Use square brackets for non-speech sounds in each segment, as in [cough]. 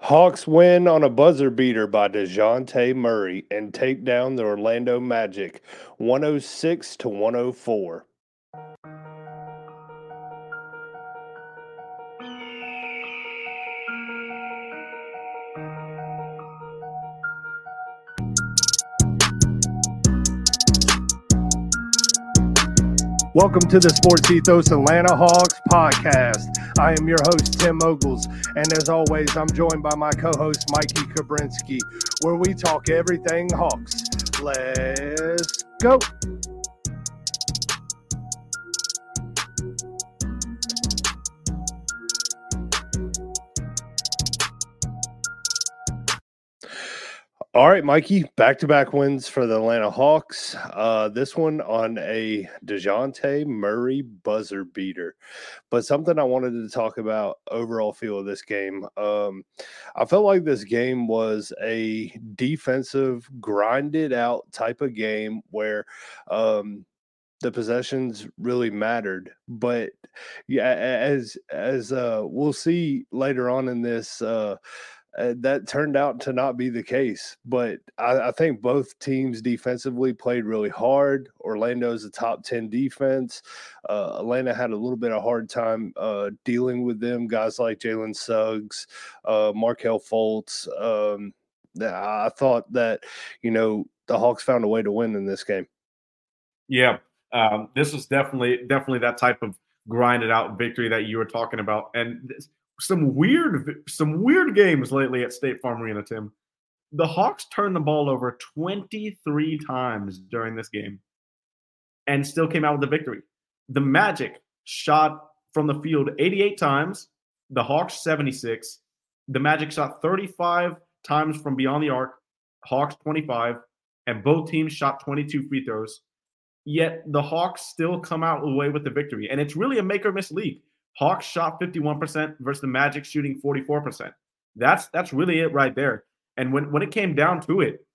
Hawks win on a buzzer beater by Dejounte Murray and take down the Orlando Magic 106 to 104. Welcome to the Sports Ethos Atlanta Hawks podcast. I am your host, Tim Ogles, and as always, I'm joined by my co host, Mikey Kabrinsky, where we talk everything Hawks. Let's go. All right, Mikey, back to back wins for the Atlanta Hawks. Uh, this one on a Dejounte Murray buzzer beater. But something I wanted to talk about overall feel of this game. Um, I felt like this game was a defensive, grinded out type of game where um, the possessions really mattered. But yeah, as as uh, we'll see later on in this. Uh, uh, that turned out to not be the case. But I, I, think both teams defensively played really hard. Orlando's a top 10 defense. Uh, Atlanta had a little bit of hard time uh, dealing with them. Guys like Jalen Suggs, uh, Markelle Fultz. Um, I thought that, you know, the Hawks found a way to win in this game. Yeah. Um, this was definitely, definitely that type of grinded out victory that you were talking about. And this, some weird some weird games lately at State Farm Arena, Tim. The Hawks turned the ball over 23 times during this game and still came out with the victory. The Magic shot from the field 88 times, the Hawks 76. The Magic shot 35 times from beyond the arc, Hawks 25, and both teams shot 22 free throws. Yet the Hawks still come out away with the victory. And it's really a make or miss league. Hawks shot 51% versus the Magic shooting 44%. That's that's really it right there. And when when it came down to it,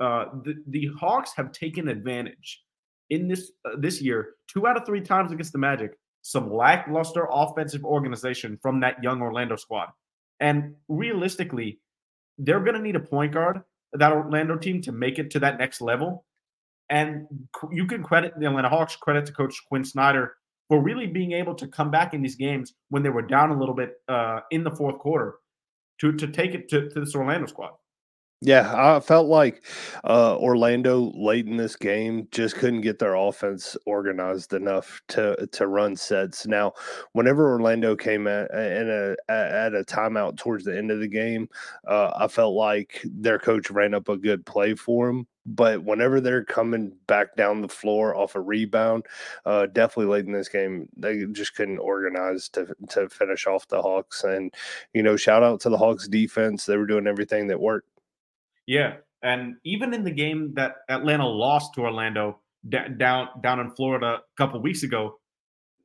uh, the the Hawks have taken advantage in this uh, this year two out of three times against the Magic. Some lackluster offensive organization from that young Orlando squad, and realistically, they're going to need a point guard that Orlando team to make it to that next level. And you can credit the Atlanta Hawks, credit to Coach Quinn Snyder for really being able to come back in these games when they were down a little bit uh, in the fourth quarter to to take it to, to this Orlando squad. Yeah, I felt like uh, Orlando late in this game just couldn't get their offense organized enough to to run sets. Now, whenever Orlando came at in a at a timeout towards the end of the game, uh, I felt like their coach ran up a good play for them. But whenever they're coming back down the floor off a rebound, uh, definitely late in this game, they just couldn't organize to to finish off the Hawks. And you know, shout out to the Hawks defense; they were doing everything that worked. Yeah, and even in the game that Atlanta lost to Orlando d- down down in Florida a couple weeks ago,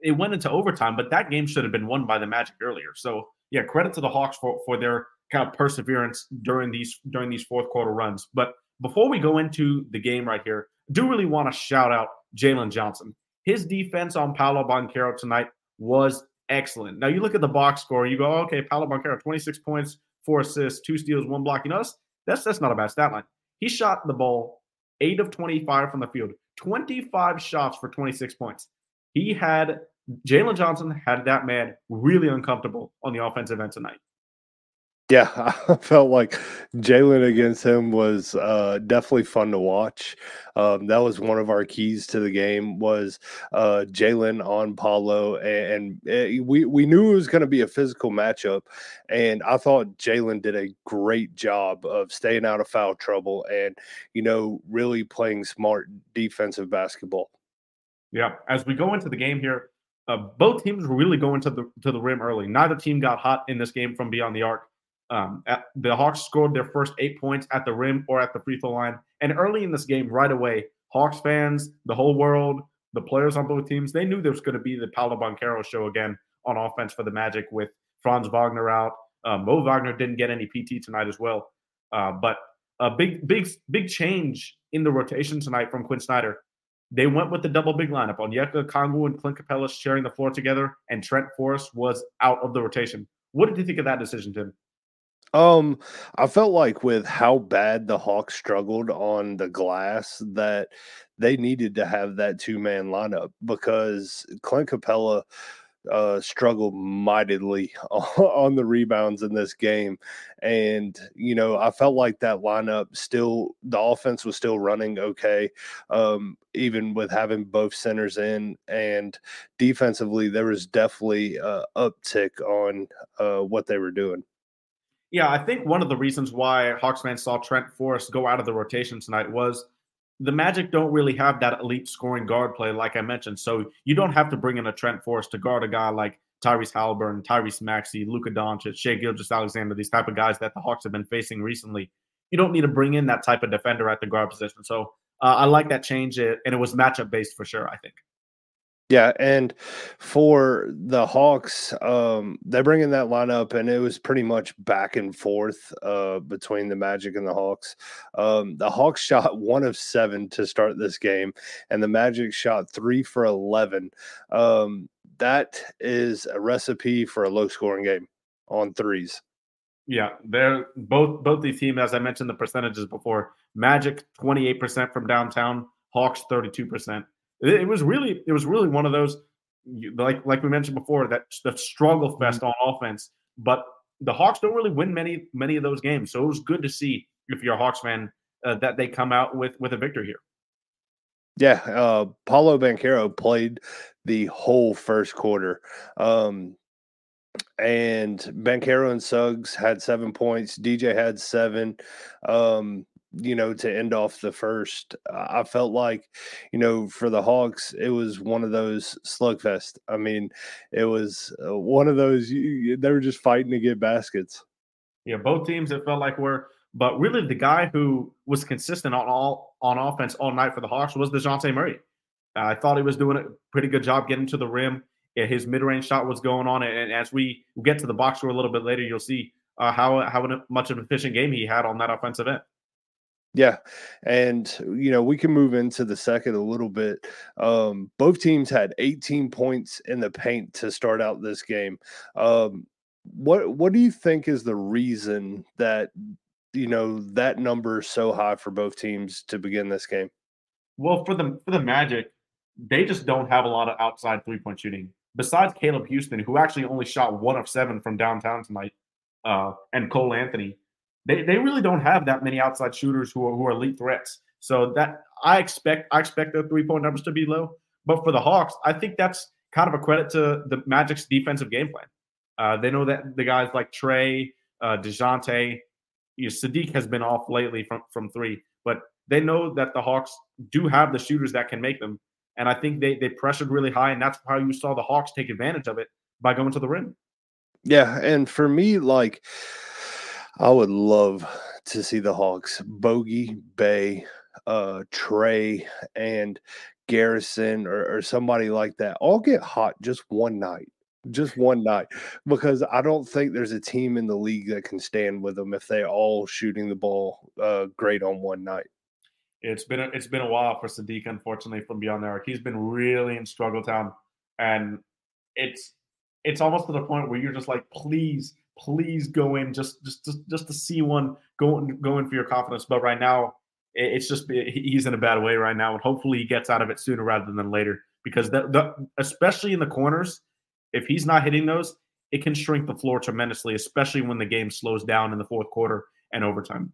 it went into overtime. But that game should have been won by the Magic earlier. So yeah, credit to the Hawks for for their kind of perseverance during these during these fourth quarter runs. But before we go into the game right here, I do really want to shout out Jalen Johnson. His defense on Paolo Banchero tonight was excellent. Now you look at the box score, you go, okay, Paolo Banchero, 26 points, four assists, two steals, one block. You know, that's, that's that's not a bad stat line. He shot the ball eight of 25 from the field, 25 shots for 26 points. He had Jalen Johnson had that man really uncomfortable on the offensive end tonight. Yeah, [laughs] I felt like Jalen against him was uh, definitely fun to watch. Um, that was one of our keys to the game was uh, Jalen on Paolo, and, and, eh, we we knew it was going to be a physical matchup, and I thought Jalen did a great job of staying out of foul trouble and you know really playing smart defensive basketball. Yeah, as we go into the game here, uh, both teams were really going to the to the rim early. Neither team got hot in this game from beyond the arc. Um, at, the Hawks scored their first eight points at the rim or at the free throw line. And early in this game, right away, Hawks fans, the whole world, the players on both teams, they knew there was going to be the Paolo Banchero show again on offense for the Magic with Franz Wagner out. Uh, Mo Wagner didn't get any PT tonight as well. Uh, but a big, big, big change in the rotation tonight from Quinn Snyder. They went with the double big lineup. Onyeka Okongwu and Clint Capela sharing the floor together, and Trent Forrest was out of the rotation. What did you think of that decision, Tim? Um, I felt like with how bad the Hawks struggled on the glass that they needed to have that two man lineup because Clint Capela uh, struggled mightily [laughs] on the rebounds in this game. And, you know, I felt like that lineup still, the offense was still running okay, um, even with having both centers in. And defensively, there was definitely a uptick on uh, what they were doing. Yeah, I think one of the reasons why Hawksman saw Trent Forrest go out of the rotation tonight was the Magic don't really have that elite scoring guard play, like I mentioned. So you don't have to bring in a Trent Forrest to guard a guy like Tyrese Haliburton, Tyrese Maxey, Luka Doncic, Shai Gilgeous-Alexander, these type of guys that the Hawks have been facing recently. You don't need to bring in that type of defender at the guard position. So uh, I like that change, and it was matchup based for sure. I think. Yeah, and for the Hawks, um, they bring in that lineup, and it was pretty much back and forth uh, between the Magic and the Hawks. Um, the Hawks [laughs] shot one of seven to start this game, and the Magic shot three for eleven. Um, that is a recipe for a low-scoring game on threes. Yeah, they're both both these teams, as I mentioned the percentages before. Magic twenty eight percent from downtown, Hawks thirty two percent. It, was really it was really one of those like like we mentioned before that the struggle mm-hmm. fest on offense. But the Hawks don't really win many many of those games, so it was good to see if you're a Hawks fan uh, that they come out with with a victory here. Yeah, uh, Paolo Banchero played the whole first quarter. Um, and Banchero and Suggs had seven points. DJ had seven. Um, you know, to end off the first. I felt like, you know, for the Hawks, it was one of those slugfest. I mean, it was uh, one of those, you, they were just fighting to get baskets. Yeah, both teams, it felt like were, but really the guy who was consistent on all on offense all night for the Hawks was Dejounte Murray. I thought he was doing a pretty good job getting to the rim. Yeah, his mid range shot was going on. And as we get to the box score a little bit later, you'll see uh, how, how much of an efficient game he had on that offensive end. Yeah. And, you know, we can move into the second a little bit. Um, both teams had 18 points in the paint to start out this game. Um, what what do you think is the reason that you know that number is so high for both teams to begin this game? Well, for the for the Magic, they just don't have a lot of outside three point shooting. Besides Caleb Houstan, who actually only shot one of seven from downtown tonight, uh, and Cole Anthony, they, they really don't have that many outside shooters who are, who are elite threats. So that I expect I expect their three point numbers to be low. But for the Hawks, I think that's kind of a credit to the Magic's defensive game plan. Uh, they know that the guys like Trae, uh, Dejounte, you know, Saddiq has been off lately from from three, but they know that the Hawks do have the shooters that can make them. And I think they they pressured really high, and that's how you saw the Hawks take advantage of it by going to the rim. Yeah, and for me, like I would love to see the Hawks, Bogey, Bey, uh, Trae, and Garrison or, or somebody like that all get hot just one night just one night because I don't think there's a team in the league that can stand with them if they all shooting the ball uh, great on one night. It's been a, it's been a while for Saddiq, unfortunately, from beyond the arc. He's been really in struggle town, and it's it's almost to the point where you're just like, please, please go in just just just, just to see one go go in for your confidence. But right now, it's just he's in a bad way right now, and hopefully he gets out of it sooner rather than later. Because the, the especially in the corners, if he's not hitting those, it can shrink the floor tremendously, especially when the game slows down in the fourth quarter and overtime.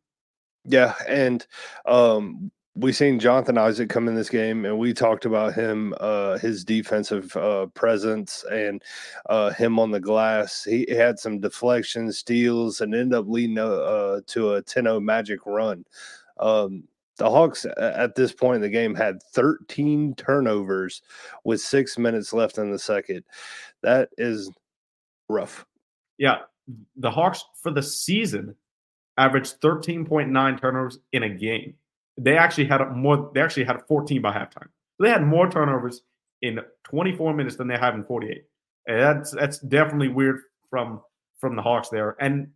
Yeah, and um, we seen Jonathan Isaac come in this game, and we talked about him, uh, his defensive uh, presence, and uh, him on the glass. He had some deflections, steals, and ended up leading uh, to a 10-0 Magic run. Um, the Hawks at this point in the game had 13 turnovers with six minutes left in the second. That is rough. Yeah, the Hawks for the season averaged 13.9 turnovers in a game they actually had more. They actually had 14 by halftime. They had more turnovers in 24 minutes than they have in 48. And that's that's definitely weird from from the Hawks there. And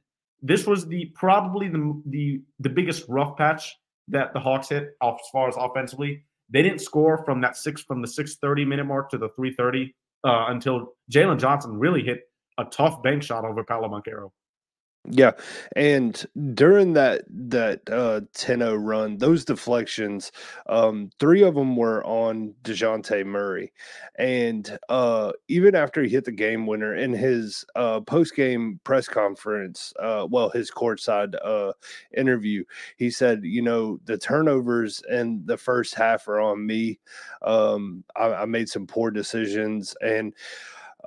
this was the probably the the the biggest rough patch that the Hawks hit as far as offensively. They didn't score from that six from the 6:30 minute mark to the 3:30 uh, until Jalen Johnson really hit a tough bank shot over Paolo Banchero. Yeah, and during that that uh 10-0 run, those deflections, um, three of them were on Dejounte Murray. And uh even after he hit the game winner in his uh post-game press conference, uh well, his courtside uh interview, he said, you know, the turnovers in the first half are on me. Um, I, I made some poor decisions and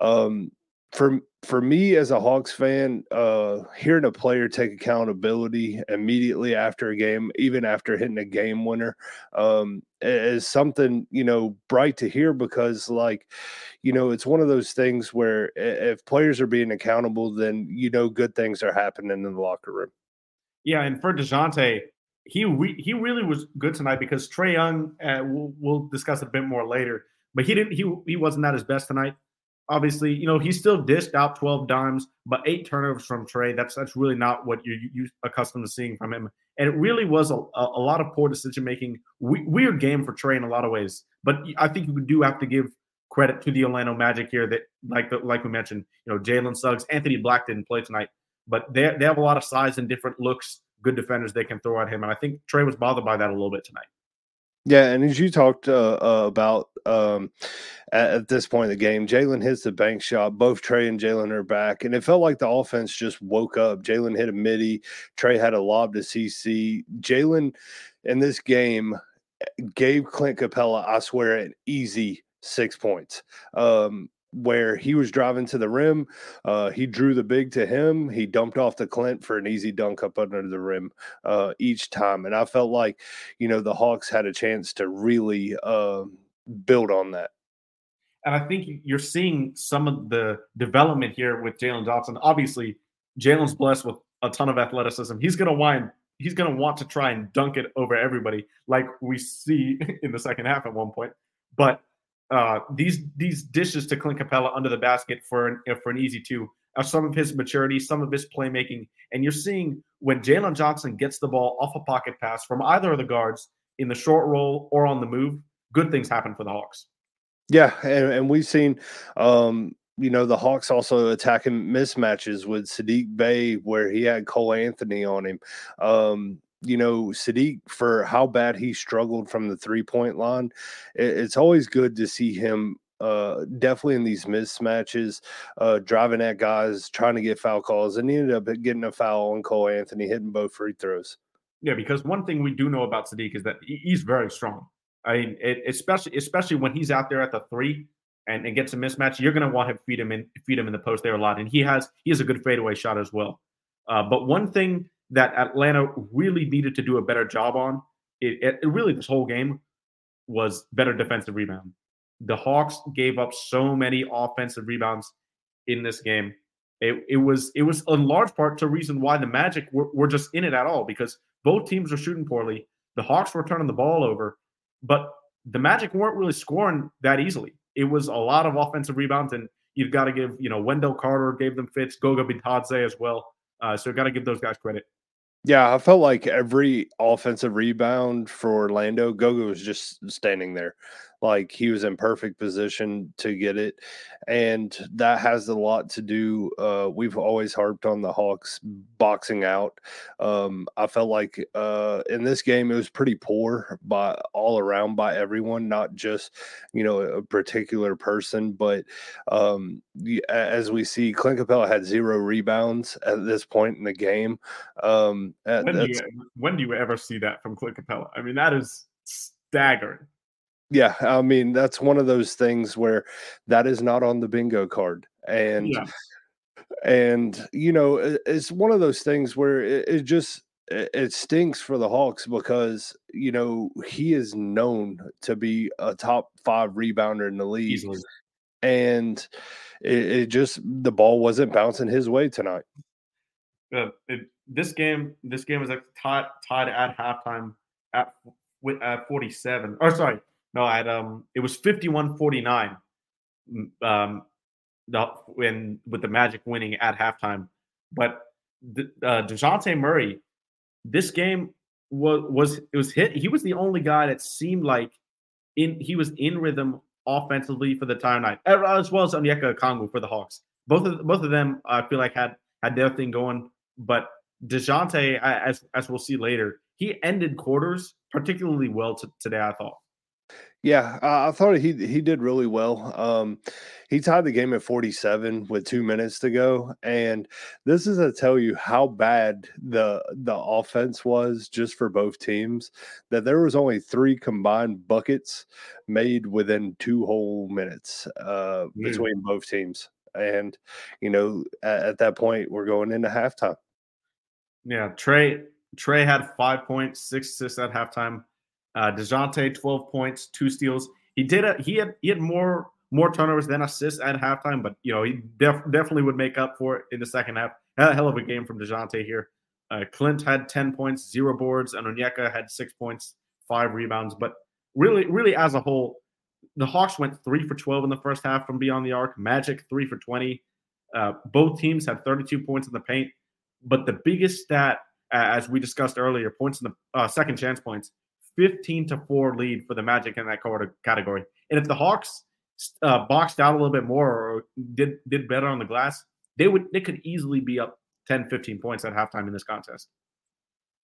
um for for me as a Hawks fan, uh, hearing a player take accountability immediately after a game, even after hitting a game winner, um, is something you know bright to hear because, like, you know, it's one of those things where if players are being accountable, then you know good things are happening in the locker room. Yeah, and for Dejounte, he re- he really was good tonight because Trae Young, uh, we'll, we'll discuss a bit more later, but he didn't he he wasn't at his best tonight obviously, you know, he still dished out 12 dimes, but eight turnovers from Trae. That's that's really not what you're, you're accustomed to seeing from him. And it really was a, a lot of poor decision making. We, weird game for Trae in a lot of ways. But I think you do have to give credit to the Orlando Magic here that, like the, like we mentioned, you know, Jalen Suggs, Anthony Black didn't play tonight, but they, they have a lot of size and different looks, good defenders they can throw at him. And I think Trey was bothered by that a little bit tonight. Yeah, and as you talked uh, uh, about um, at, at, this point in the game, Jalen hits the bank shot. Both Trae and Jalen are back, and it felt like the offense just woke up. Jalen hit a midi. Trae had a lob to CC. Jalen in this game gave Clint Capela, I swear, an easy six points. Um, where he was driving to the rim. Uh, he drew the big to him. He dumped off the Clint for an easy dunk up under the rim uh, each time. And I felt like, you know, the Hawks had a chance to really uh, build on that. And I think you're seeing some of the development here with Jalen Johnson. Obviously, Jalen's blessed with a ton of athleticism. He's going to wind. He's going to want to try and dunk it over everybody, like we see [laughs] in the second half at one point. But uh, these these dishes to Clint Capela under the basket for an, for an easy two are some of his maturity, some of his playmaking, and you're seeing when Jalen Johnson gets the ball off a pocket pass from either of the guards in the short roll or on the move, good things happen for the Hawks. Yeah, and, and we've seen um, you know, the Hawks also attacking mismatches with Saddiq Bey, where he had Cole Anthony on him. Um, you know, Saddiq for how bad he struggled from the three point line, it's always good to see him uh, definitely in these mismatches, uh, driving at guys, trying to get foul calls, and he ended up getting a foul on Cole Anthony, hitting both free throws. Yeah, because one thing we do know about Saddiq is that he's very strong. I mean, it, especially especially when he's out there at the three and, and gets a mismatch, you're going to want to feed him in feed him in the post there a lot, and he has he has a good fadeaway shot as well. Uh, but one thing that Atlanta really needed to do a better job on. It, it, it, really this whole game was better defensive rebound. The Hawks gave up so many offensive rebounds in this game. It, it was it was in large part to reason why the Magic were, were just in it at all because both teams were shooting poorly. The Hawks were turning the ball over, but the Magic weren't really scoring that easily. It was a lot of offensive rebounds, and you've got to give you know Wendell Carter gave them fits, Goga Bitadze as well. Uh, so got to give those guys credit. Yeah, I felt like every offensive rebound for Orlando, Gogo was just standing there. Like he was in perfect position to get it. And that has a lot to do. Uh, we've always harped on the Hawks boxing out. Um, I felt like uh, in this game, it was pretty poor by all around by everyone, not just, you know, a particular person. But um, as we see, Clint Capela had zero rebounds at this point in the game. Um, when, do you, when do you ever see that from Clint Capela? I mean, that is staggering. Yeah, I mean that's one of those things where that is not on the bingo card, and yeah. and you know it's one of those things where it, it just it, it stinks for the Hawks because you know he is known to be a top five rebounder in the league, Easily. and it, it, just the ball wasn't bouncing his way tonight. Uh, this game, this game was like tied tied at halftime at with at forty seven. Or sorry, no, at um, it was 51-49. Um, the when with the Magic winning at halftime, but the, uh, Dejounte Murray, this game was was it was hit. He was the only guy that seemed like in he was in rhythm offensively for the time night, as well as Onyeka Okongwu for the Hawks. Both of both of them, I feel like had had their thing going. but Dejounte, as as we'll see later, he ended quarters particularly well t- today. I thought. Yeah, I, thought he he did really well. Um, he tied the game at 47 with two minutes to go, and this is to tell you how bad the the offense was just for both teams. That there was only three combined buckets made within two whole minutes uh, mm. between both teams, and you know at, at that point we're going into halftime. Yeah, Trae Trae had five points, six assists at halftime. Uh, Dejounte, 12 points, two steals. He did a, he had he had more more turnovers than assists at halftime, but you know he def, definitely would make up for it in the second half. Had a hell of a game from Dejounte here. Uh, Clint had 10 points, zero boards, and Onyeka had six points, five rebounds. But really, really as a whole, the Hawks went three for 12 in the first half from beyond the arc. Magic three for 20. Uh, both teams had 32 points in the paint, but the biggest stat, as we discussed earlier, points in the uh, second chance points 15 to 4 lead for the Magic in that category. And if the Hawks uh, boxed out a little bit more or did did better on the glass, they would they could easily be up 10, 15 points at halftime in this contest.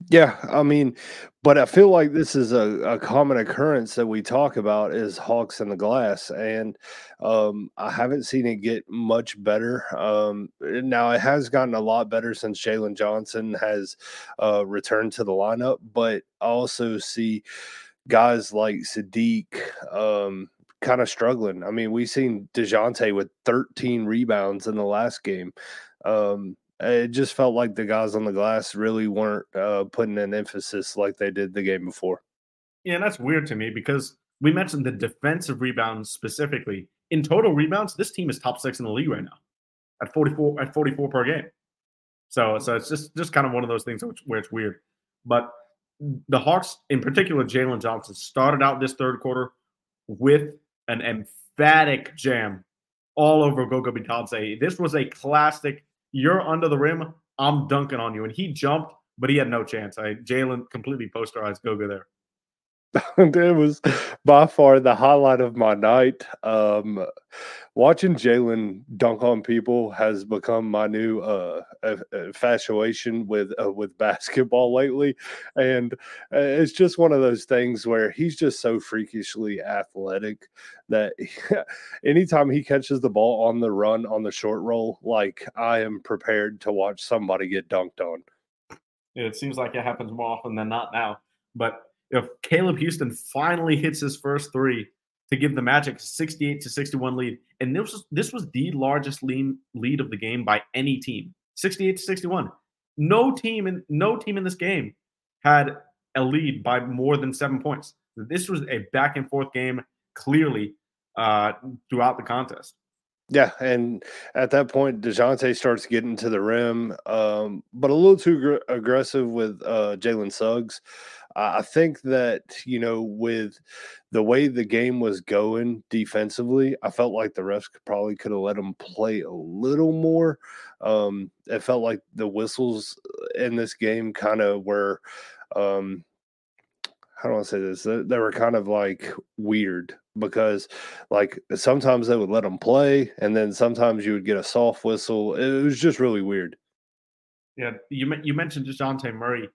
Yeah, I mean, but I feel like this is a, a common occurrence that we talk about is Hawks in the glass, and um, I haven't seen it get much better. Um, now it has gotten a lot better since Jalen Johnson has uh, returned to the lineup, but I also see guys like Saddiq, um, kind of struggling. I mean, we've seen Dejounte with 13 rebounds in the last game. Um, it just felt like the guys on the glass really weren't uh, putting an emphasis like they did the game before. Yeah, that's weird to me because we mentioned the defensive rebounds specifically. In total rebounds, this team is top six in the league right now at 44 at 44 per game. So so it's just just kind of one of those things where it's weird. But the Hawks, in particular, Jalen Johnson started out this third quarter with an emphatic jam all over Goga Bitadze. This was a classic you're under the rim, I'm dunking on you. And he jumped, but he had no chance. I Jalen completely posterized Goga there. [laughs] it was by far the highlight of my night. Um, watching Jalen dunk on people has become my new uh, infatuation with uh, with [laughs] basketball lately, and uh, it's just one of those things where he's just so freakishly athletic that [laughs] anytime he catches the ball on the run on the short roll, like I am prepared to watch somebody get dunked on. It seems like it happens more often than not now, but if Caleb Houstan finally hits his first three to give the Magic 68 to 61 lead, and this was this was the largest lead lead of the game by any team, 68 to 61. No team in no team in this game had a lead by more than seven points. This was a back and forth game, clearly uh, throughout the contest. Yeah, and at that point, Dejounte starts getting to the rim, um, but a little too gr- aggressive with uh, Jalen Suggs. I think that, you know, with the way the game was going defensively, I felt like the refs probably could have let them play a little more. Um, it felt like the whistles in this game kind of were, um, how do I say this? They, they were kind of like weird because, like, sometimes they would let them play, and then sometimes you would get a soft whistle. It was just really weird. Yeah, you you mentioned Dejounte Murray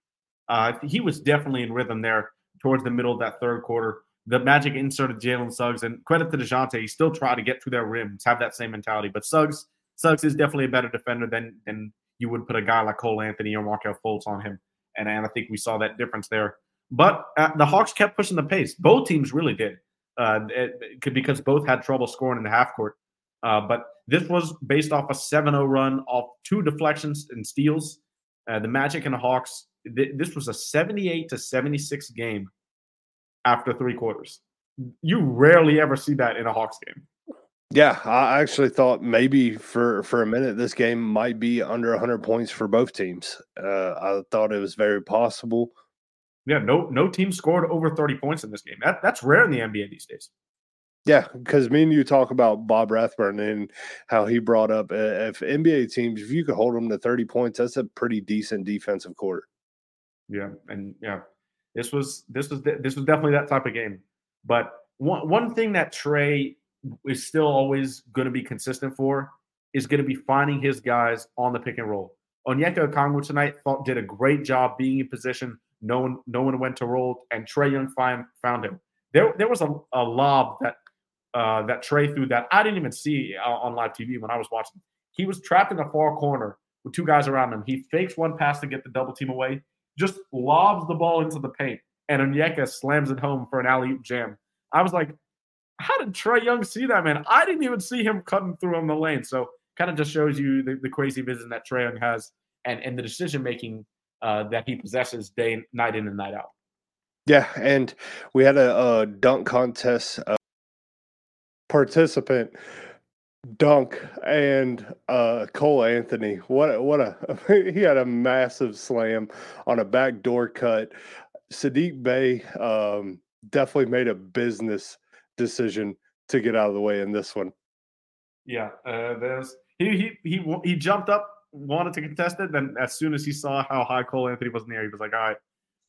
uh, he was definitely in rhythm there towards the middle of that third quarter. The Magic inserted Jalen Suggs, and credit to Dejounte, he still tried to get to their rims, have that same mentality. But Suggs, Suggs is definitely a better defender than than you would put a guy like Cole Anthony or Markelle Fultz on him, and, and I think we saw that difference there. But uh, the Hawks kept pushing the pace. Both teams really did, uh, it, it, because both had trouble scoring in the half court. Uh, but this was based off a 7-0 run off two deflections and steals. Uh, the Magic and the Hawks this was a 78 to 76 game after three quarters. You rarely ever see that in a Hawks game. Yeah, I actually thought maybe for for a minute this game might be under 100 points for both teams. Uh, I thought it was very possible. Yeah, no no team scored over 30 points in this game. That that's rare in the NBA these days. Yeah, because me and you talk about Bob Rathbun and how he brought up uh, if NBA teams, if you could hold them to 30 points, that's a pretty decent defensive quarter. Yeah, and yeah, this was this was this was definitely that type of game. But one one thing that Trae is still always going to be consistent for is going to be finding his guys on the pick and roll. Onyeka Okongwu tonight thought, did a great job being in position, knowing knowing when to roll, and Trae Young find, found him. There, there was a, a lob that uh, that Trae threw that I didn't even see on live TV when I was watching. He was trapped in the far corner with two guys around him. He fakes one pass to get the double team away, just lobs the ball into the paint, and Onyeka slams it home for an alley oop jam. I was like, how did Trae Young see that, man? I didn't even see him cutting through on the lane. So kind of just shows you the, the crazy vision that Trae Young has and, and the decision making uh, that he possesses day night in and night out. Yeah, and we had a, a dunk contest uh, participant dunk and uh, Cole Anthony. What what a [laughs] he had a massive slam on a backdoor cut. Saddiq Bey um, definitely made a business decision to get out of the way in this one. Yeah, uh, there's he he he he jumped up, wanted to contest it. Then as soon as he saw how high Cole Anthony was in the air, he was like, "All right,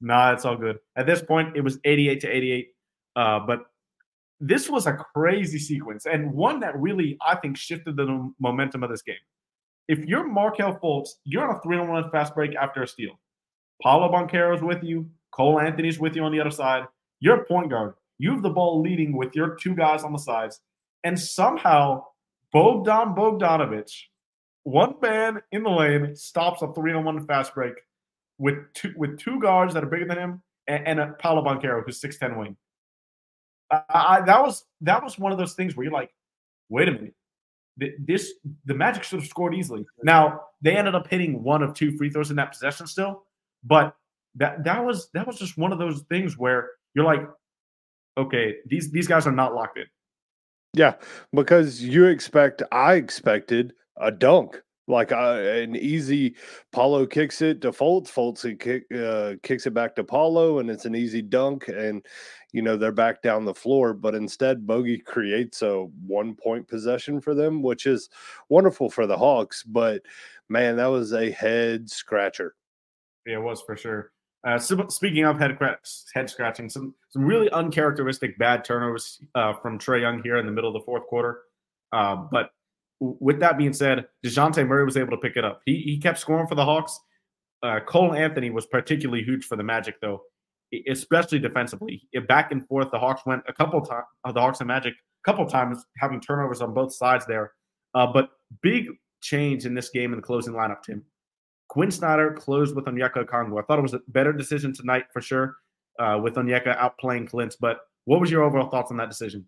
nah, it's all good." At this point, it was 88 to 88. Uh, but this was a crazy sequence and one that really I think shifted the momentum of this game. If you're Markelle Fultz, you're on a three on one fast break after a steal. Paolo Banchero's with you. Cole Anthony's with you on the other side. You're a point guard. You have the ball leading with your two guys on the sides. And somehow Bogdan Bogdanovic, one man in the lane, stops a three on one fast break with two with two guards that are bigger than him and, and a Paolo Banchero who's 6'10 wing. I, that was that was one of those things where you're like, wait a minute, this the Magic should have scored easily. Now they ended up hitting one of two free throws in that possession still, but that that was that was just one of those things where you're like, okay, these these guys are not locked in. Yeah, because you expect, I expected a dunk, like uh, an easy. Paolo kicks it to Fultz. Fultz he kick, uh, kicks it back to Paolo, and it's an easy dunk. And you know they're back down the floor. But instead, Bogey creates a one point possession for them, which is wonderful for the Hawks. But man, that was a head scratcher. Yeah, it was for sure. Uh, speaking of head head scratching, some some really uncharacteristic bad turnovers uh, from Trae Young here in the middle of the fourth quarter. Uh, but with that being said, Dejounte Murray was able to pick it up. He he kept scoring for the Hawks. Uh, Cole Anthony was particularly huge for the Magic, though, especially defensively. Back and forth, the Hawks went a couple times. Uh, the Hawks and Magic a couple times having turnovers on both sides there. Uh, but big change in this game in the closing lineup, Tim. Quinn Snyder closed with Onyeka Okongwu. I thought it was a better decision tonight for sure, uh, with Onyeka outplaying Clint. But what was your overall thoughts on that decision?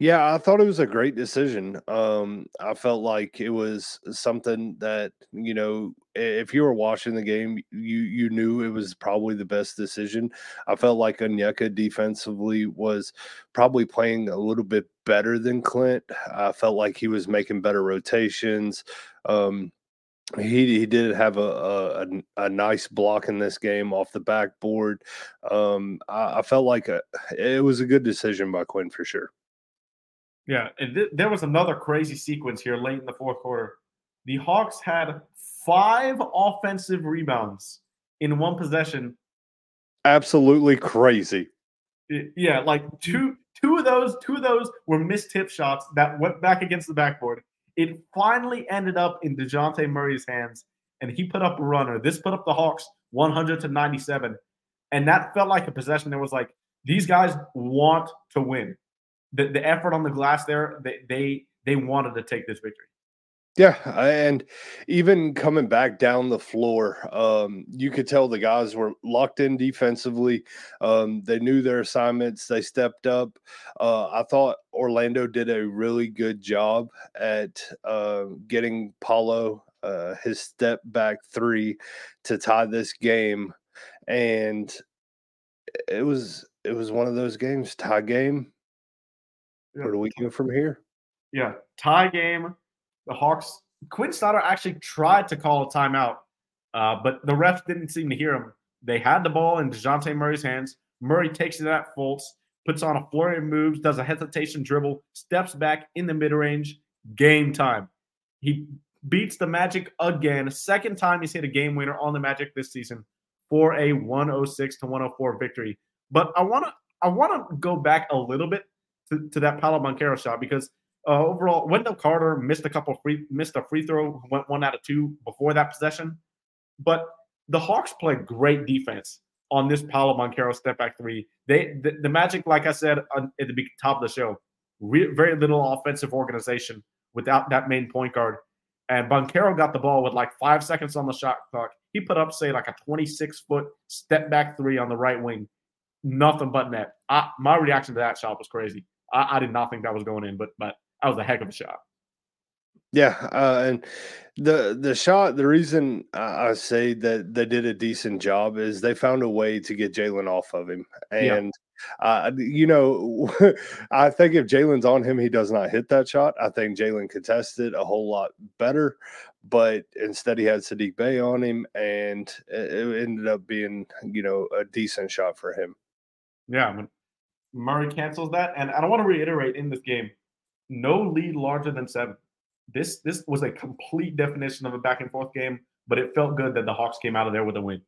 Yeah, I thought it was a great decision. Um, I felt like it was something that you know, if you were watching the game, you you knew it was probably the best decision. I felt like Onyeka defensively was probably playing a little bit better than Clint. I felt like he was making better rotations. Um, he he did have a, a, a nice block in this game off the backboard. Um, I, I, felt like a, it was a good decision by Quinn for sure. Yeah, and th- there was another crazy sequence here late in the fourth quarter. The Hawks had five offensive rebounds in one possession. Absolutely crazy. Yeah, like two two of those two of those were missed tip shots that went back against the backboard. It finally ended up in Dejounte Murray's hands, and he put up a runner. This put up the Hawks 100 to 97. And that felt like a possession that was like, these guys want to win. The, the effort on the glass there, they, they they wanted to take this victory. Yeah, and even coming back down the floor, um, you could tell the guys were locked in defensively. Um, they knew their assignments. They stepped up. Uh, I thought Orlando did a really good job at uh, getting Paolo uh, his step back three to tie this game, and it was it was one of those games tie game. Where do we go from here? Yeah, tie game the Hawks, Quinn Snyder actually tried to call a timeout, uh, but the ref didn't seem to hear him. They had the ball in Dejounte Murray's hands. Murray takes it at Fultz, puts on a flurry of moves, does a hesitation dribble, steps back in the mid range. Game time. He beats the Magic again. Second time he's hit a game winner on the Magic this season for a 106 to 104 victory. But I want to I want to go back a little bit to, to that Paolo Banchero shot because uh, overall, Wendell Carter missed a couple free missed a free throw, went one out of two before that possession. But the Hawks played great defense on this Paolo Banchero step back three. They the, the Magic, like I said at the top of the show, re- very little offensive organization without that main point guard. And Banchero got the ball with like five seconds on the shot clock. He put up, say, like a 26 foot step back three on the right wing. Nothing but net. I, my reaction to that shot was crazy. I, I did not think that was going in, but but that was a heck of a shot. Yeah, uh, and the the shot. The reason I say that they did a decent job is they found a way to get Jalen off of him, and yeah. uh, you know, [laughs] I think if Jalen's on him, he does not hit that shot. I think Jalen contested it a whole lot better, but instead he had Saddiq Bey on him, and it ended up being you know a decent shot for him. Yeah, Murray cancels that, and I don't want to reiterate in this game no lead larger than seven. This this was a complete definition of a back and forth game, but it felt good that the Hawks came out of there with a win.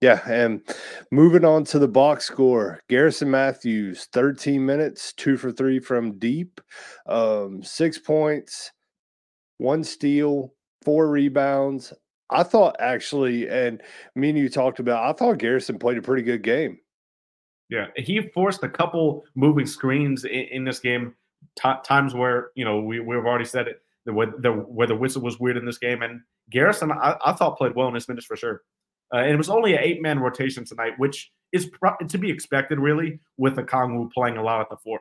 Yeah, and moving on to the box score, Garrison Matthews, 13 minutes, two for three from deep, um, six points, one steal, four rebounds. I thought actually, and me and you talked about, I thought Garrison played a pretty good game. Yeah, he forced a couple moving screens in, in this game. T- times where you know we we've already said it, the, the where the whistle was weird in this game, and Garrison I, I thought played well in his minutes for sure. Uh, and it was only an eight man rotation tonight, which is pro- to be expected really with Okongwu playing a lot at the four.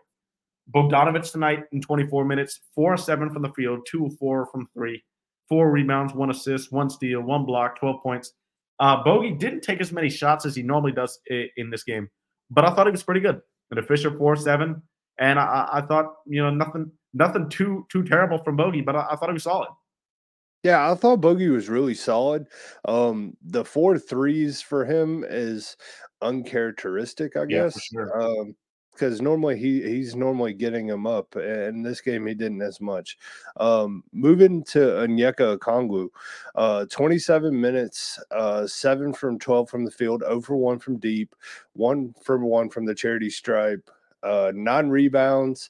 Bogdanovic tonight in 24 minutes, four seven from the field, two four from three, four rebounds, one assist, one steal, one block, 12 points. Uh, Bogey didn't take as many shots as he normally does in, in this game, but I thought he was pretty good. An efficient four seven, and I, I, thought you know nothing nothing too too terrible from Bogey, but I, I thought he was solid. Yeah, I thought Bogey was really solid. Um, the four threes for him is uncharacteristic, I guess. Yeah, sure. Um, because normally he he's normally getting them up. And this game he didn't as much. Um, moving to Onyeka Okongwu, uh, 27 minutes, uh, seven from 12 from the field, over one from deep, one from one from the charity stripe, uh, nine rebounds,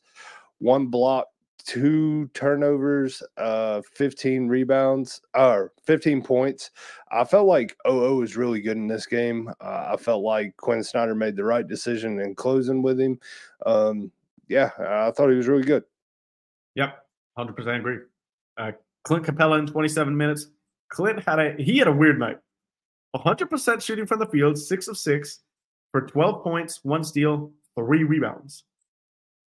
one block, two turnovers, uh, 15 rebounds, or 15 points. I felt like OO was really good in this game. Uh, I felt like Quinn Snyder made the right decision in closing with him. Um, yeah, I thought he was really good. Yep, 100% agree. Uh, Clint Capela in 27 minutes. Clint had a he had a weird night. 100% shooting from the field, six of six for 12 points, one steal, three rebounds.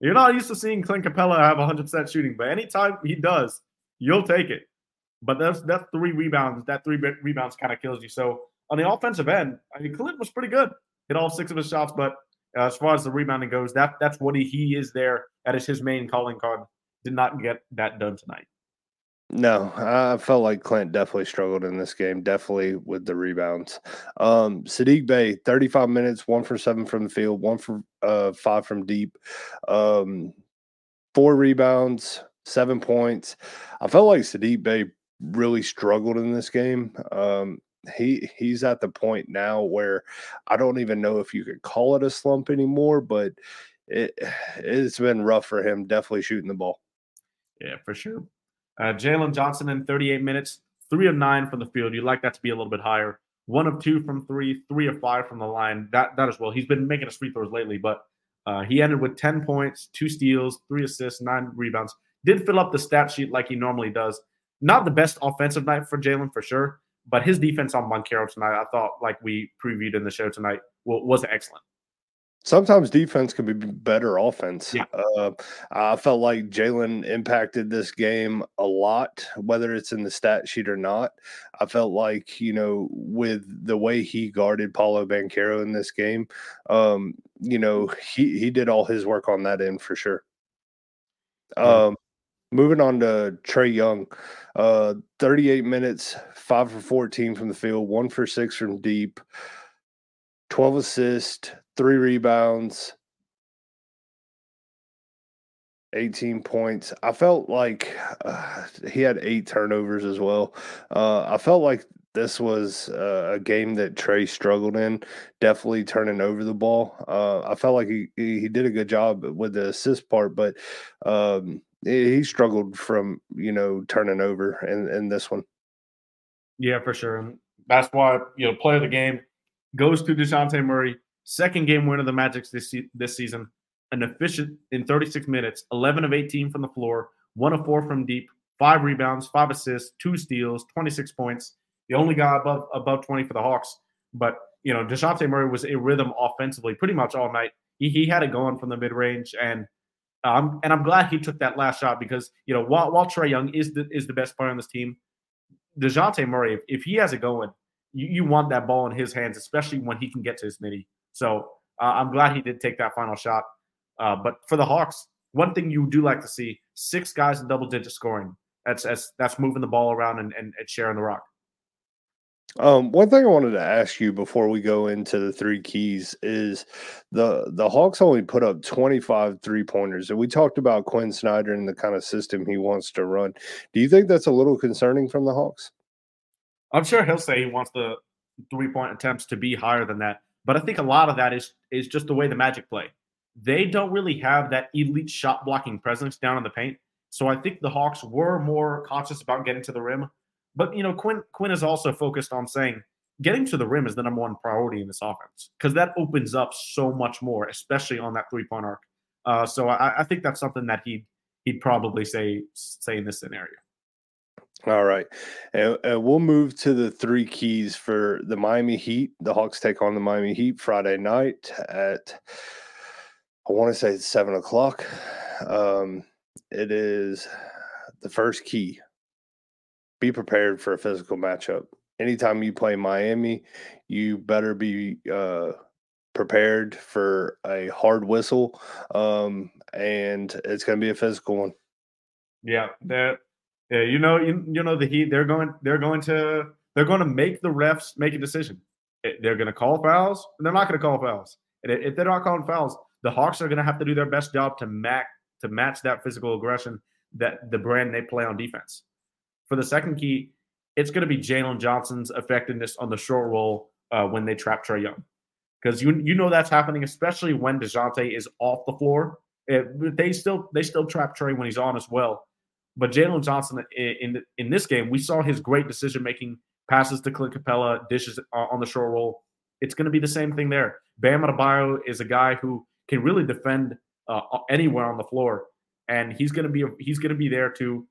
You're not used to seeing Clint Capela have 100% shooting, but anytime he does, you'll take it. But that's that's three rebounds. That three rebounds kind of kills you. So on the offensive end, I mean, Clint was pretty good. Hit all six of his shots, but uh, as far as the rebounding goes, that that's what he, he is there. That is his main calling card. Did not get that done tonight. No, I felt like Clint definitely struggled in this game, definitely with the rebounds. Um, Saddiq Bey, 35 minutes, one for seven from the field, one for uh, five from deep, um, four rebounds, seven points. I felt like Saddiq Bey really struggled in this game. Um, he he's at the point now where I don't even know if you could call it a slump anymore, but it it's been rough for him. Definitely shooting the ball. Yeah, for sure. Uh, Jalen Johnson in 38 minutes, three of nine from the field. You'd like that to be a little bit higher. One of two from three, three of five from the line. That that as well. He's been making his free throws lately, but uh, he ended with 10 points, two steals, three assists, nine rebounds. Did fill up the stat sheet like he normally does. Not the best offensive night for Jalen for sure, but his defense on Banchero tonight, I thought, like we previewed in the show tonight, was excellent sometimes defense can be better offense. Yeah. Uh, I felt like Jalen impacted this game a lot, whether it's in the stat sheet or not. I felt like, you know, with the way he guarded Paolo Banchero in this game, um, you know, he, he did all his work on that end for sure. Um, moving on to Trae Young, uh, 38 minutes, five for 14 from the field, one for six from deep, 12 assists, three rebounds, 18 points. I felt like uh, he had eight turnovers as well. Uh, I felt like this was uh, a game that Trae struggled in, definitely turning over the ball. Uh, I felt like he he did a good job with the assist part, but um, he struggled from you know turning over in, in this one. Yeah, for sure, and that's why you know play of the game goes to Dejounte Murray, second game winner of the Magic's this this season, an efficient in 36 minutes, 11 of 18 from the floor, one of four from deep, five rebounds, five assists, two steals, 26 points the only guy above above 20 for the Hawks. But you know, Dejounte Murray was a rhythm offensively pretty much all night. He, he had it going from the mid range, and um, and I'm glad he took that last shot because you know while while Trae Young is the is the best player on this team, Dejounte Murray, if, if he has it going, you, you want that ball in his hands, especially when he can get to his midi. So uh, I'm glad he did take that final shot. Uh, but for the Hawks, one thing you do like to see: six guys in double digit scoring. That's that's that's moving the ball around and, and, and sharing the rock. Um, one thing I wanted to ask you before we go into the three keys is the the Hawks only put up 25 three pointers, and we talked about Quin Snyder and the kind of system he wants to run. Do you think that's a little concerning from the Hawks? I'm sure he'll say he wants the three point attempts to be higher than that, but I think a lot of that is is just the way the Magic play. They don't really have that elite shot blocking presence down in the paint, so I think the Hawks were more conscious about getting to the rim but you know, Quinn Quin is also focused on saying getting to the rim is the number one priority in this offense because that opens up so much more, especially on that three point arc. Uh, so I, I, think that's something that he'd he'd probably say say in this scenario. All right, and, and, we'll move to the three keys for the Miami Heat. The Hawks take on the Miami Heat Friday night at I want to say it's seven o'clock. Um, it is the first key be prepared for a physical matchup. Anytime you play Miami, you better be uh, prepared for a hard whistle, um, and it's going to be a physical one. Yeah, that. Yeah, you know, you, you know the Heat. They're going. They're going to. They're going to make the refs make a decision. They're going to call fouls. And they're not going to call fouls. And if they're not calling fouls, the Hawks are going to have to do their best job to match to match that physical aggression that the brand they play on defense. For the second key, it's going to be Jalen Johnson's effectiveness on the short roll uh, when they trap Trae Young. Because you you know that's happening, especially when Dejounte is off the floor. It, they still they still trap Trae when he's on as well. But Jalen Johnson in, in this game, we saw his great decision making passes to Clint Capela, dishes on the short roll. It's going to be the same thing there. Bam Adebayo is a guy who can really defend uh, anywhere on the floor, and he's going to be he's going to be there to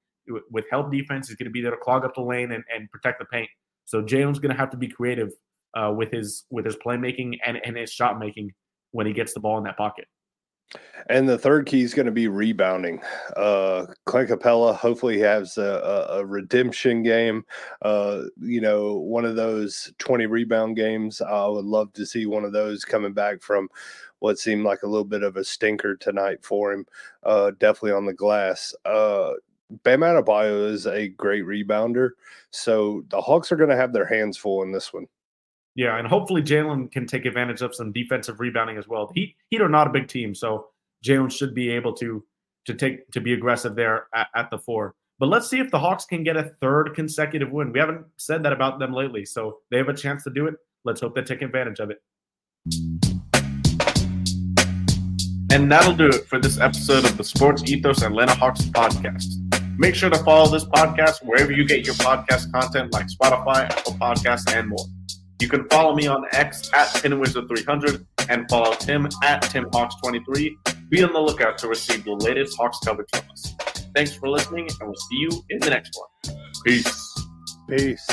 with help defense. He's going to be there to clog up the lane and, and protect the paint. So Jalen's going to have to be creative uh, with his with his playmaking and, and his shot making when he gets the ball in that pocket. And the third key is going to be rebounding. Uh, Clint Capela, hopefully, has a, a, a redemption game. Uh, you know, one of those 20 rebound games. I would love to see one of those coming back from what seemed like a little bit of a stinker tonight for him. Uh, definitely on the glass. Uh, Bam Adebayo is a great rebounder, so the Hawks are going to have their hands full in this one. Yeah, and hopefully Jalen can take advantage of some defensive rebounding as well. Heat Heat are not a big team, so Jalen should be able to to take to be aggressive there at, at, the four. But let's see if the Hawks can get a third consecutive win. We haven't said that about them lately, so they have a chance to do it. Let's hope they take advantage of it. And that'll do it for this episode of the Sports Ethos Atlanta Hawks podcast. Make sure to follow this podcast wherever you get your podcast content, like Spotify, Apple Podcasts, and more. You can follow me on X at PinWizard300 and follow Tim at TimHawks23. Be on the lookout to receive the latest Hawks coverage from us. Thanks for listening, and we'll see you in the next one. Peace. Peace.